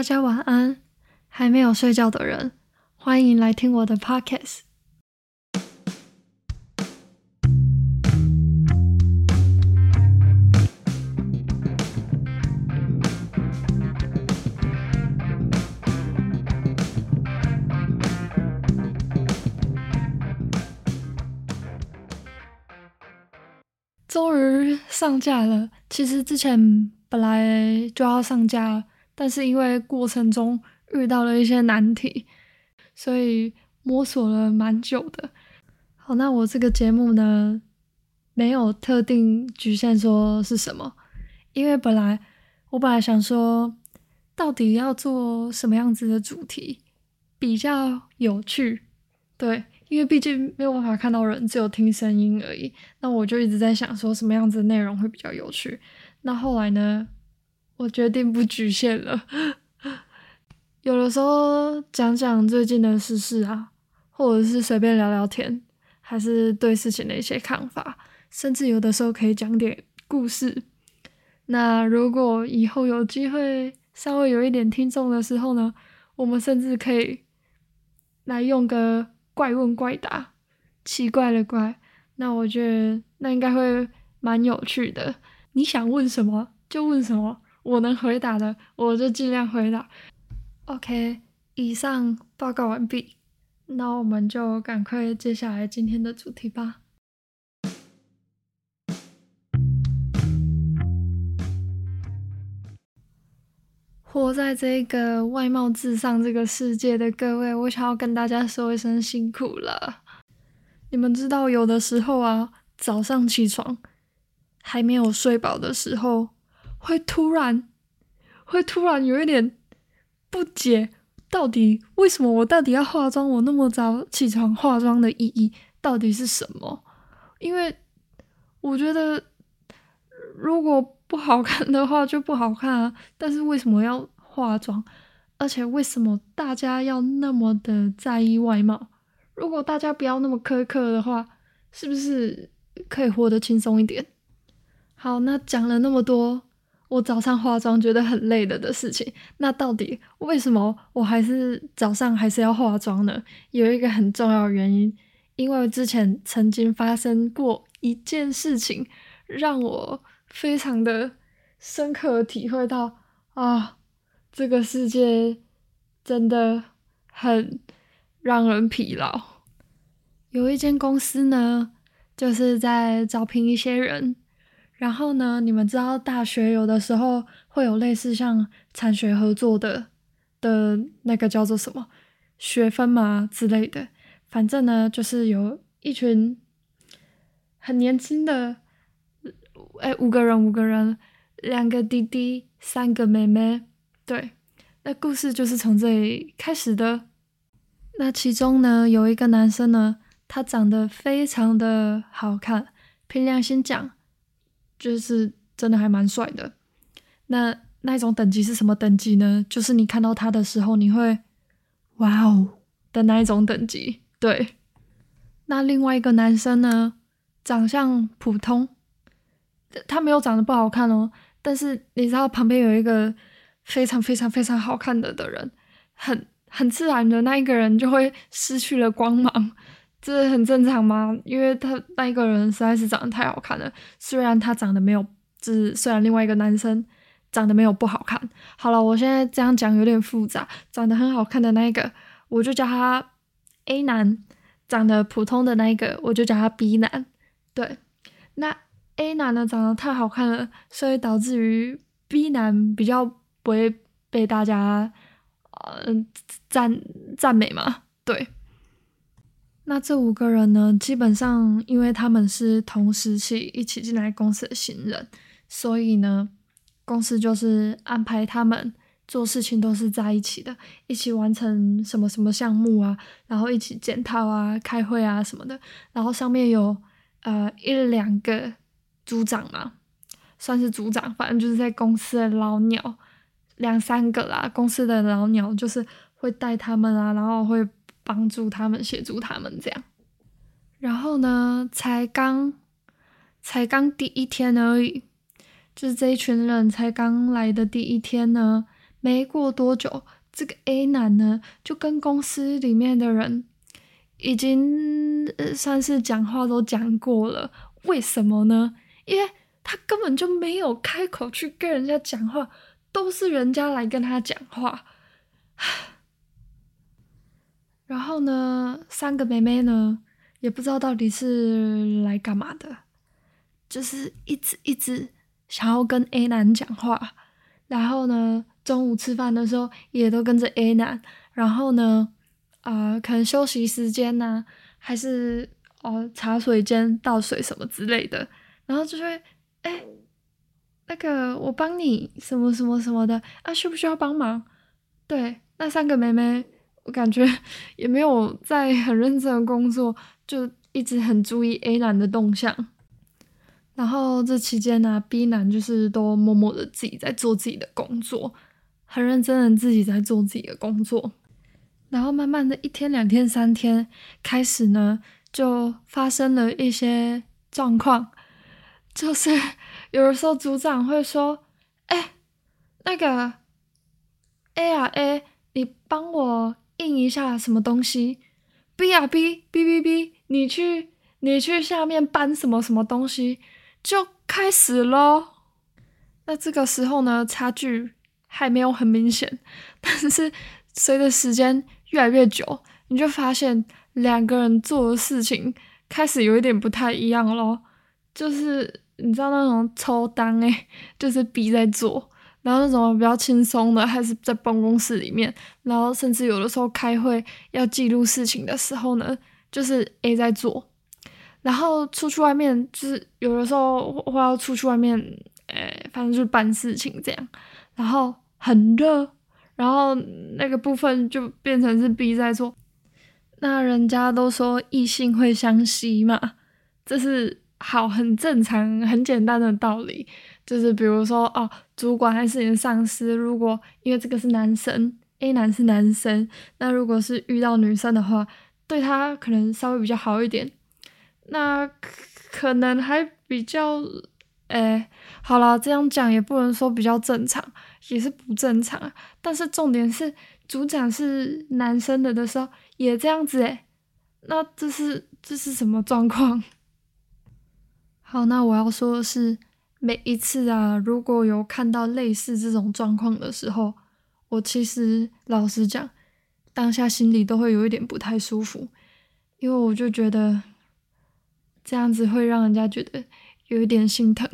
大家晚安，还没有睡觉的人，欢迎来听我的 podcast。终于上架了。其实之前本来就要上架，但是因为过程中遇到了一些难题，所以摸索了蛮久的。好，那我这个节目呢，没有特定局限说是什么，因为本来我本来想说，到底要做什么样子的主题比较有趣，对。因为毕竟没有办法看到人，只有听声音而已。那我就一直在想，说什么样子的内容会比较有趣。那后来呢，我决定不局限了。有的时候讲讲最近的事事啊，或者是随便聊聊天，还是对事情的一些看法，甚至有的时候可以讲点故事。那如果以后有机会稍微有一点听众的时候呢，我们甚至可以来用个。怪问怪答，奇怪的怪，那我觉得那应该会蛮有趣的。你想问什么就问什么，我能回答的我就尽量回答。OK，以上报告完毕，那我们就赶快接下来今天的主题吧。活在这个外貌至上这个世界的各位，我想要跟大家说一声辛苦了。你们知道，有的时候啊，早上起床还没有睡饱的时候，会突然会突然有一点不解，到底为什么我到底要化妆？我那么早起床化妆的意义到底是什么？因为我觉得，如果不好看的话就不好看啊！但是为什么要化妆？而且为什么大家要那么的在意外貌？如果大家不要那么苛刻的话，是不是可以活得轻松一点？好，那讲了那么多，我早上化妆觉得很累了的事情，那到底为什么我还是早上还是要化妆呢？有一个很重要的原因，因为之前曾经发生过一件事情，让我。非常的深刻体会到啊，这个世界真的很让人疲劳。有一间公司呢，就是在招聘一些人，然后呢，你们知道大学有的时候会有类似像产学合作的的那个叫做什么学分嘛之类的，反正呢，就是有一群很年轻的。哎，五个人，五个人，两个弟弟，三个妹妹。对，那故事就是从这里开始的。那其中呢，有一个男生呢，他长得非常的好看，凭良心讲，就是真的还蛮帅的。那那一种等级是什么等级呢？就是你看到他的时候，你会哇哦的那一种等级。对。那另外一个男生呢，长相普通。他没有长得不好看哦，但是你知道旁边有一个非常非常非常好看的的人，很很自然的那一个人就会失去了光芒，这很正常吗？因为他那一个人实在是长得太好看了，虽然他长得没有，就是虽然另外一个男生长得没有不好看。好了，我现在这样讲有点复杂，长得很好看的那一个，我就叫他 A 男；长得普通的那一个，我就叫他 B 男。对，那。A 男呢长得太好看了，所以导致于 B 男比较不会被大家呃赞赞美嘛。对，那这五个人呢，基本上因为他们是同时期一起进来公司的新人，所以呢，公司就是安排他们做事情都是在一起的，一起完成什么什么项目啊，然后一起检讨啊、开会啊什么的，然后上面有呃一两个。组长嘛，算是组长，反正就是在公司的老鸟，两三个啦。公司的老鸟就是会带他们啊，然后会帮助他们、协助他们这样。然后呢，才刚才刚第一天而已，就是这一群人才刚来的第一天呢，没过多久，这个 A 男呢就跟公司里面的人已经算是讲话都讲过了。为什么呢？因为他根本就没有开口去跟人家讲话，都是人家来跟他讲话。然后呢，三个妹妹呢也不知道到底是来干嘛的，就是一直一直想要跟 A 男讲话。然后呢，中午吃饭的时候也都跟着 A 男。然后呢，啊，可能休息时间呢，还是哦茶水间倒水什么之类的，然后就会哎，那个我帮你什么什么什么的啊，需不需要帮忙？对，那三个妹妹，我感觉 也没有在很认真的工作，就一直很注意 A 男的动向。然后这期间呢，B 男就是都默默的自己在做自己的工作，很认真的自己在做自己的工作。然后慢慢的一天、两天、三天，开始呢就发生了一些状况，就是 有的时候组长会说：“哎，那个 A 啊 A，你帮我印一下什么东西？B 啊 B，B B B，你去你去下面搬什么什么东西。”就开始咯。那这个时候呢，差距还没有很明显，但是随着时间越来越久，你就发现两个人做的事情开始有一点不太一样咯。就是你知道那种抽单诶，就是 B 在做，然后那种比较轻松的，还是在办公室里面，然后甚至有的时候开会要记录事情的时候呢，就是 A 在做。然后出去外面，就是有的时候会要出去外面，诶，反正就是办事情这样。然后很热，然后那个部分就变成是 B 在做。那人家都说异性会相吸嘛，这是好很正常、很简单的道理。就是比如说哦，主管还是你的上司，如果因为这个是男生，A 男是男生，那如果是遇到女生的话，对他可能稍微比较好一点。那可能还比较，诶，好了，这样讲也不能说比较正常，也是不正常啊。但是重点是，组长是男生的的时候也这样子诶，那这是这是什么状况？好，那我要说的是，每一次啊，如果有看到类似这种状况的时候，我其实老实讲，当下心里都会有一点不太舒服，因为我就觉得。这样子会让人家觉得有一点心疼，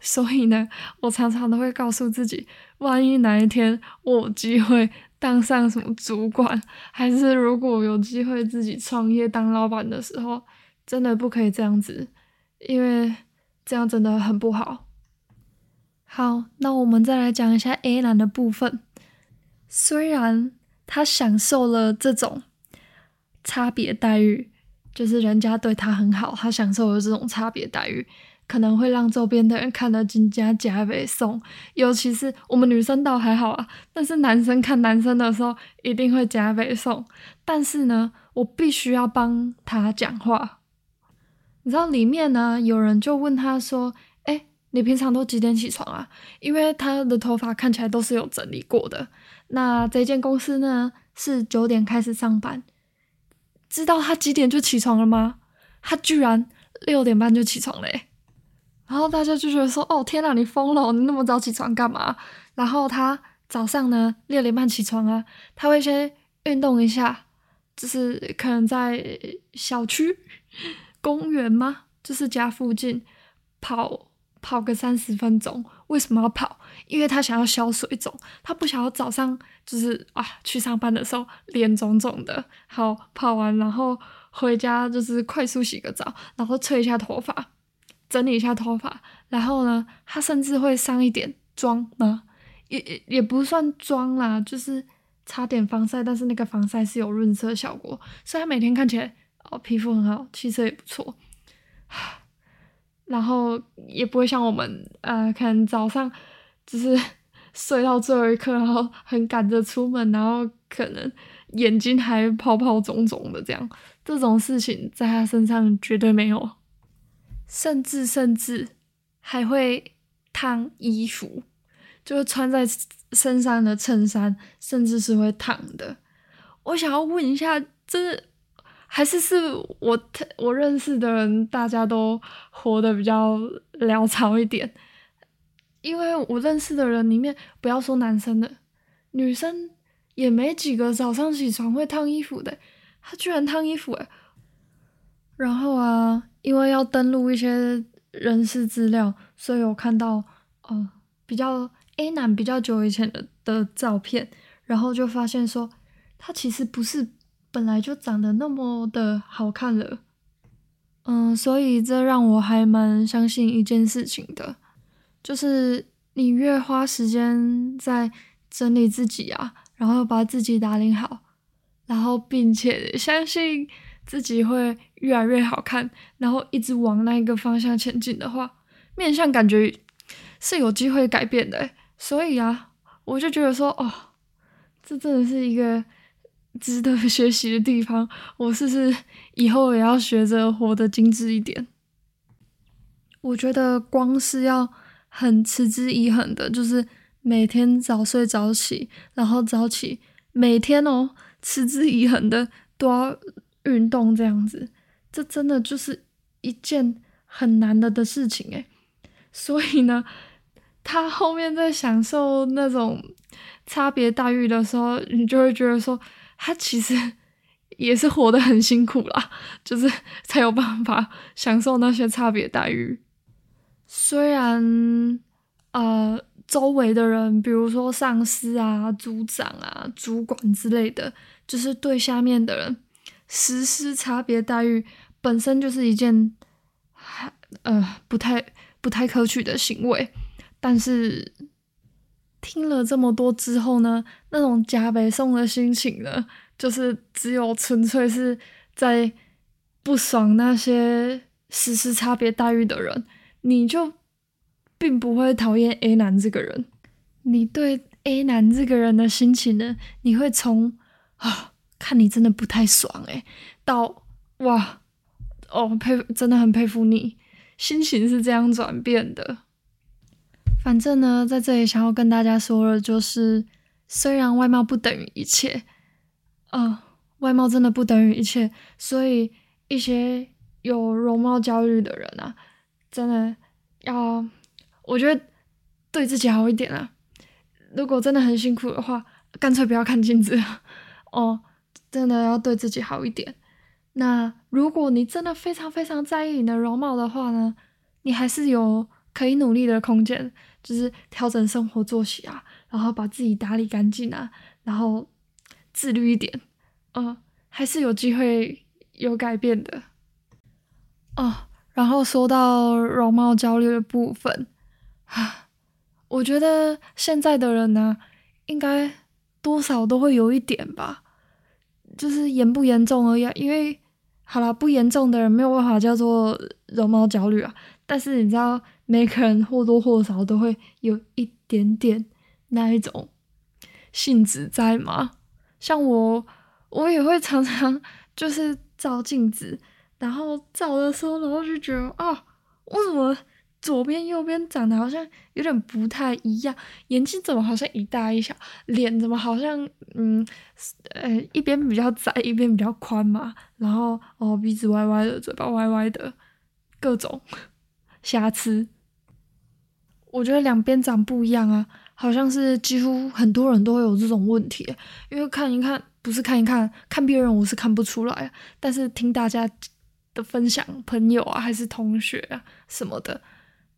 所以呢，我常常都会告诉自己，万一哪一天我有机会当上什么主管，还是如果有机会自己创业当老板的时候，真的不可以这样子，因为这样真的很不好。好，那我们再来讲一下 A 男的部分，虽然他享受了这种差别待遇。就是人家对他很好，他享受了这种差别待遇，可能会让周边的人看得更加加倍送。尤其是我们女生倒还好啊，但是男生看男生的时候一定会加倍送。但是呢，我必须要帮他讲话。你知道里面呢，有人就问他说：“，你平常都几点起床啊？”因为他的头发看起来都是有整理过的。那这间公司呢，是九点开始上班。知道他几点就起床了吗？他居然六点半就起床嘞！然后大家就觉得说：“哦，天哪，你疯了！你那么早起床干嘛？”然后他早上呢六点半起床啊，他会先运动一下，就是可能在小区、公园吗？就是家附近跑跑个三十分钟。为什么要跑？因为他想要消水肿，他不想要早上就是啊去上班的时候脸肿肿的。好，跑完然后回家就是快速洗个澡，然后吹一下头发，整理一下头发，然后呢，他甚至会上一点妆吗？也也也不算妆啦，就是擦点防晒，但是那个防晒是有润色效果，所以他每天看起来哦皮肤很好，气色也不错。然后也不会像我们，呃，可能早上就是 睡到最后一刻，然后很赶着出门，然后可能眼睛还泡泡肿肿的这样，这种事情在他身上绝对没有，甚至甚至还会烫衣服，就是穿在身上的衬衫甚至是会烫的。我想要问一下，这还是是我我认识的人，大家都活得比较潦草一点？因为我认识的人里面，不要说男生的，女生也没几个早上起床会烫衣服的。他居然烫衣服诶，然后啊，因为要登录一些人事资料，所以我看到呃比较 A 男比较久以前的的照片，然后就发现说他其实不是本来就长得那么的好看了，嗯，所以这让我还蛮相信一件事情的，就是你越花时间在整理自己啊，然后把自己打理好。然后，并且相信自己会越来越好看，然后一直往那一个方向前进的话，面相感觉是有机会改变的。所以啊，我就觉得说，哦，这真的是一个值得学习的地方。我试试以后也要学着活得精致一点？我觉得光是要很持之以恒的，就是每天早睡早起，然后早起，每天哦。持之以恒的都要运动，这样子，这真的就是一件很难的的事情诶。所以呢，他后面在享受那种差别待遇的时候，你就会觉得说，他其实 也是活得很辛苦啦，就是才有办法享受那些差别待遇。虽然，呃。周围的人，比如说上司啊、组长啊、主管之类的，就是对下面的人实施差别待遇，本身就是一件呃不太不太可取的行为。但是听了这么多之后呢，那种加倍送的心情呢，就是只有纯粹是在不爽那些实施差别待遇的人，你就。并不会讨厌 A 男这个人，你对 A 男这个人的心情呢？你会从啊，看你真的不太爽诶，到哇哦佩真的很佩服你，心情是这样转变的。反正呢，在这里想要跟大家说的，就是虽然外貌不等于一切，啊，外貌真的不等于一切，所以一些有容貌焦虑的人啊，真的要。我觉得对自己好一点啊！如果真的很辛苦的话，干脆不要看镜子 哦。真的要对自己好一点。那如果你真的非常非常在意你的容貌的话呢，你还是有可以努力的空间，就是调整生活作息啊，然后把自己打理干净啊，然后自律一点，嗯，还是有机会有改变的。哦，然后说到容貌焦虑的部分。啊，我觉得现在的人呢，应该多少都会有一点吧，就是严不严重而已。因为好了，不严重的人没有办法叫做容貌焦虑啊。但是你知道，每个人或多或少都会有一点点那一种性质在吗？像我，我也会常常就是照镜子，然后照的时候，然后就觉得啊，为什么？左边右边长得好像有点不太一样，眼睛怎么好像一大一小，脸怎么好像嗯呃一边比较窄一边比较宽嘛，然后哦鼻子歪歪的，嘴巴歪歪的，各种瑕疵。我觉得两边长不一样啊，好像是几乎很多人都会有这种问题，因为看一看不是看一看，看别人我是看不出来，但是听大家的分享，朋友啊还是同学啊什么的。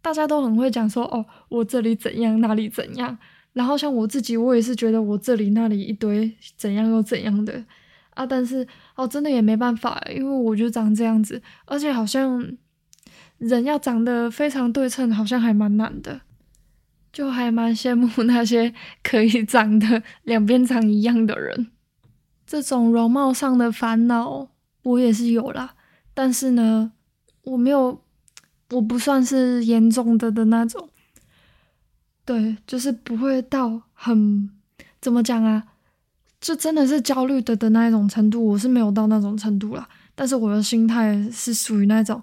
大家都很会讲说哦，我这里怎样，那里怎样。然后像我自己，我也是觉得我这里那里一堆怎样又怎样的啊。但是哦，真的也没办法，因为我就长这样子，而且好像人要长得非常对称，好像还蛮难的。就还蛮羡慕那些可以长得两边长一样的人。这种容貌上的烦恼我也是有啦，但是呢，我没有。我不算是严重的的那种，对，就是不会到很怎么讲啊，就真的是焦虑的的那一种程度，我是没有到那种程度啦。但是我的心态是属于那种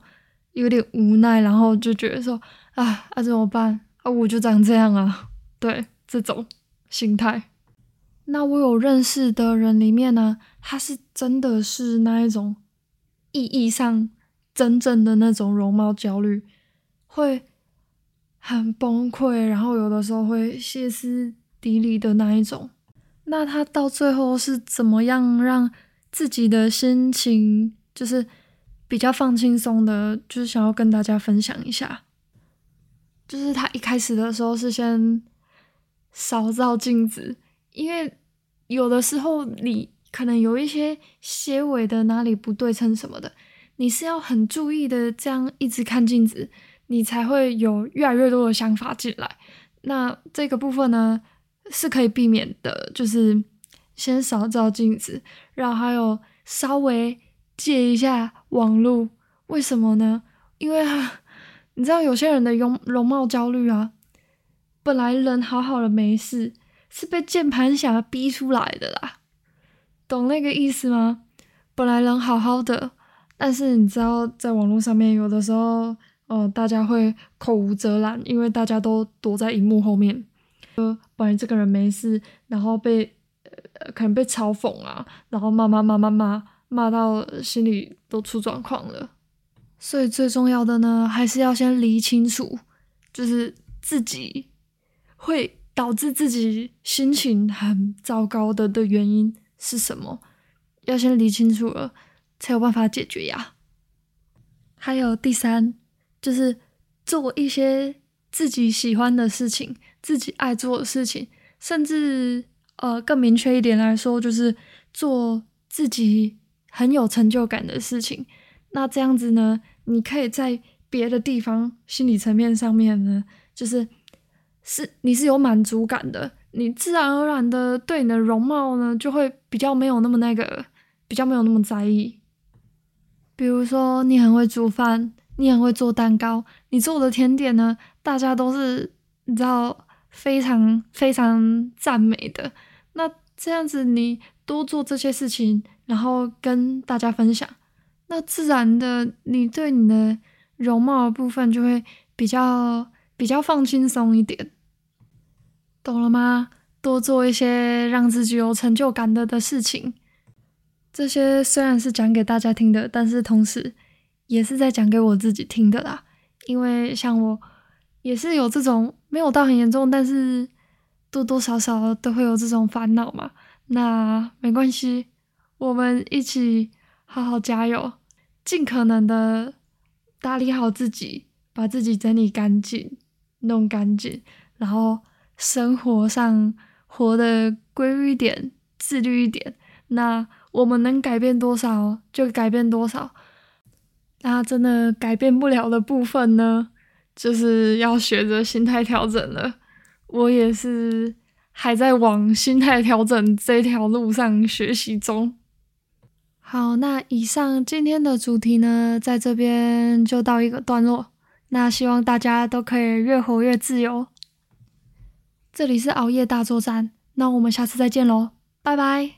有点无奈，然后就觉得说啊啊怎么办啊，我就长这样啊，对，这种心态。那我有认识的人里面呢，他是真的是那一种意义上真正的那种容貌焦虑，会很崩溃，然后有的时候会歇斯底里的那一种。那他到最后是怎么样让自己的心情就是比较放轻松的？就是想要跟大家分享一下。就是他一开始的时候是先少照镜子，因为有的时候你可能有一些些尾的哪里不对称什么的，你是要很注意的，这样一直看镜子，你才会有越来越多的想法进来。那这个部分呢？是可以避免的，就是先少照镜子，然后还有稍微戒一下网络。为什么呢？因为啊，你知道有些人的容容貌焦虑啊，本来人好好的没事，是被键盘侠逼出来的啦，懂那个意思吗？本来人好好的，但是你知道在网络上面，有的时候呃，大家会口无遮拦，因为大家都躲在荧幕后面。呃本来这个人没事，然后被呃可能被嘲讽啊，然后骂骂骂骂骂骂到心里都出状况了。所以最重要的呢，还是要先理清楚，就是自己会导致自己心情很糟糕的的原因是什么，要先理清楚了，才有办法解决呀。还有第三，就是做一些自己喜欢的事情。自己爱做的事情，甚至呃更明确一点来说，就是做自己很有成就感的事情。那这样子呢，你可以在别的地方心理层面上面呢，就是是你是有满足感的，你自然而然的对你的容貌呢就会比较没有那么那个，比较没有那么在意。比如说你很会煮饭，你很会做蛋糕，你做的甜点呢，大家都是你知道。非常非常赞美的，那这样子你多做这些事情，然后跟大家分享，那自然的你对你的容貌的部分就会比较比较放轻松一点，懂了吗？多做一些让自己有成就感的的事情，这些虽然是讲给大家听的，但是同时也是在讲给我自己听的啦，因为像我。也是有这种没有到很严重，但是多多少少都会有这种烦恼嘛。那没关系，我们一起好好加油，尽可能的打理好自己，把自己整理干净、弄干净，然后生活上活得规律一点、自律一点。那我们能改变多少就改变多少。那真的改变不了的部分呢？就是要学着心态调整了，我也是还在往心态调整这条路上学习中。好，那以上今天的主题呢，在这边就到一个段落。那希望大家都可以越活越自由。这里是熬夜大作战，那我们下次再见喽，拜拜。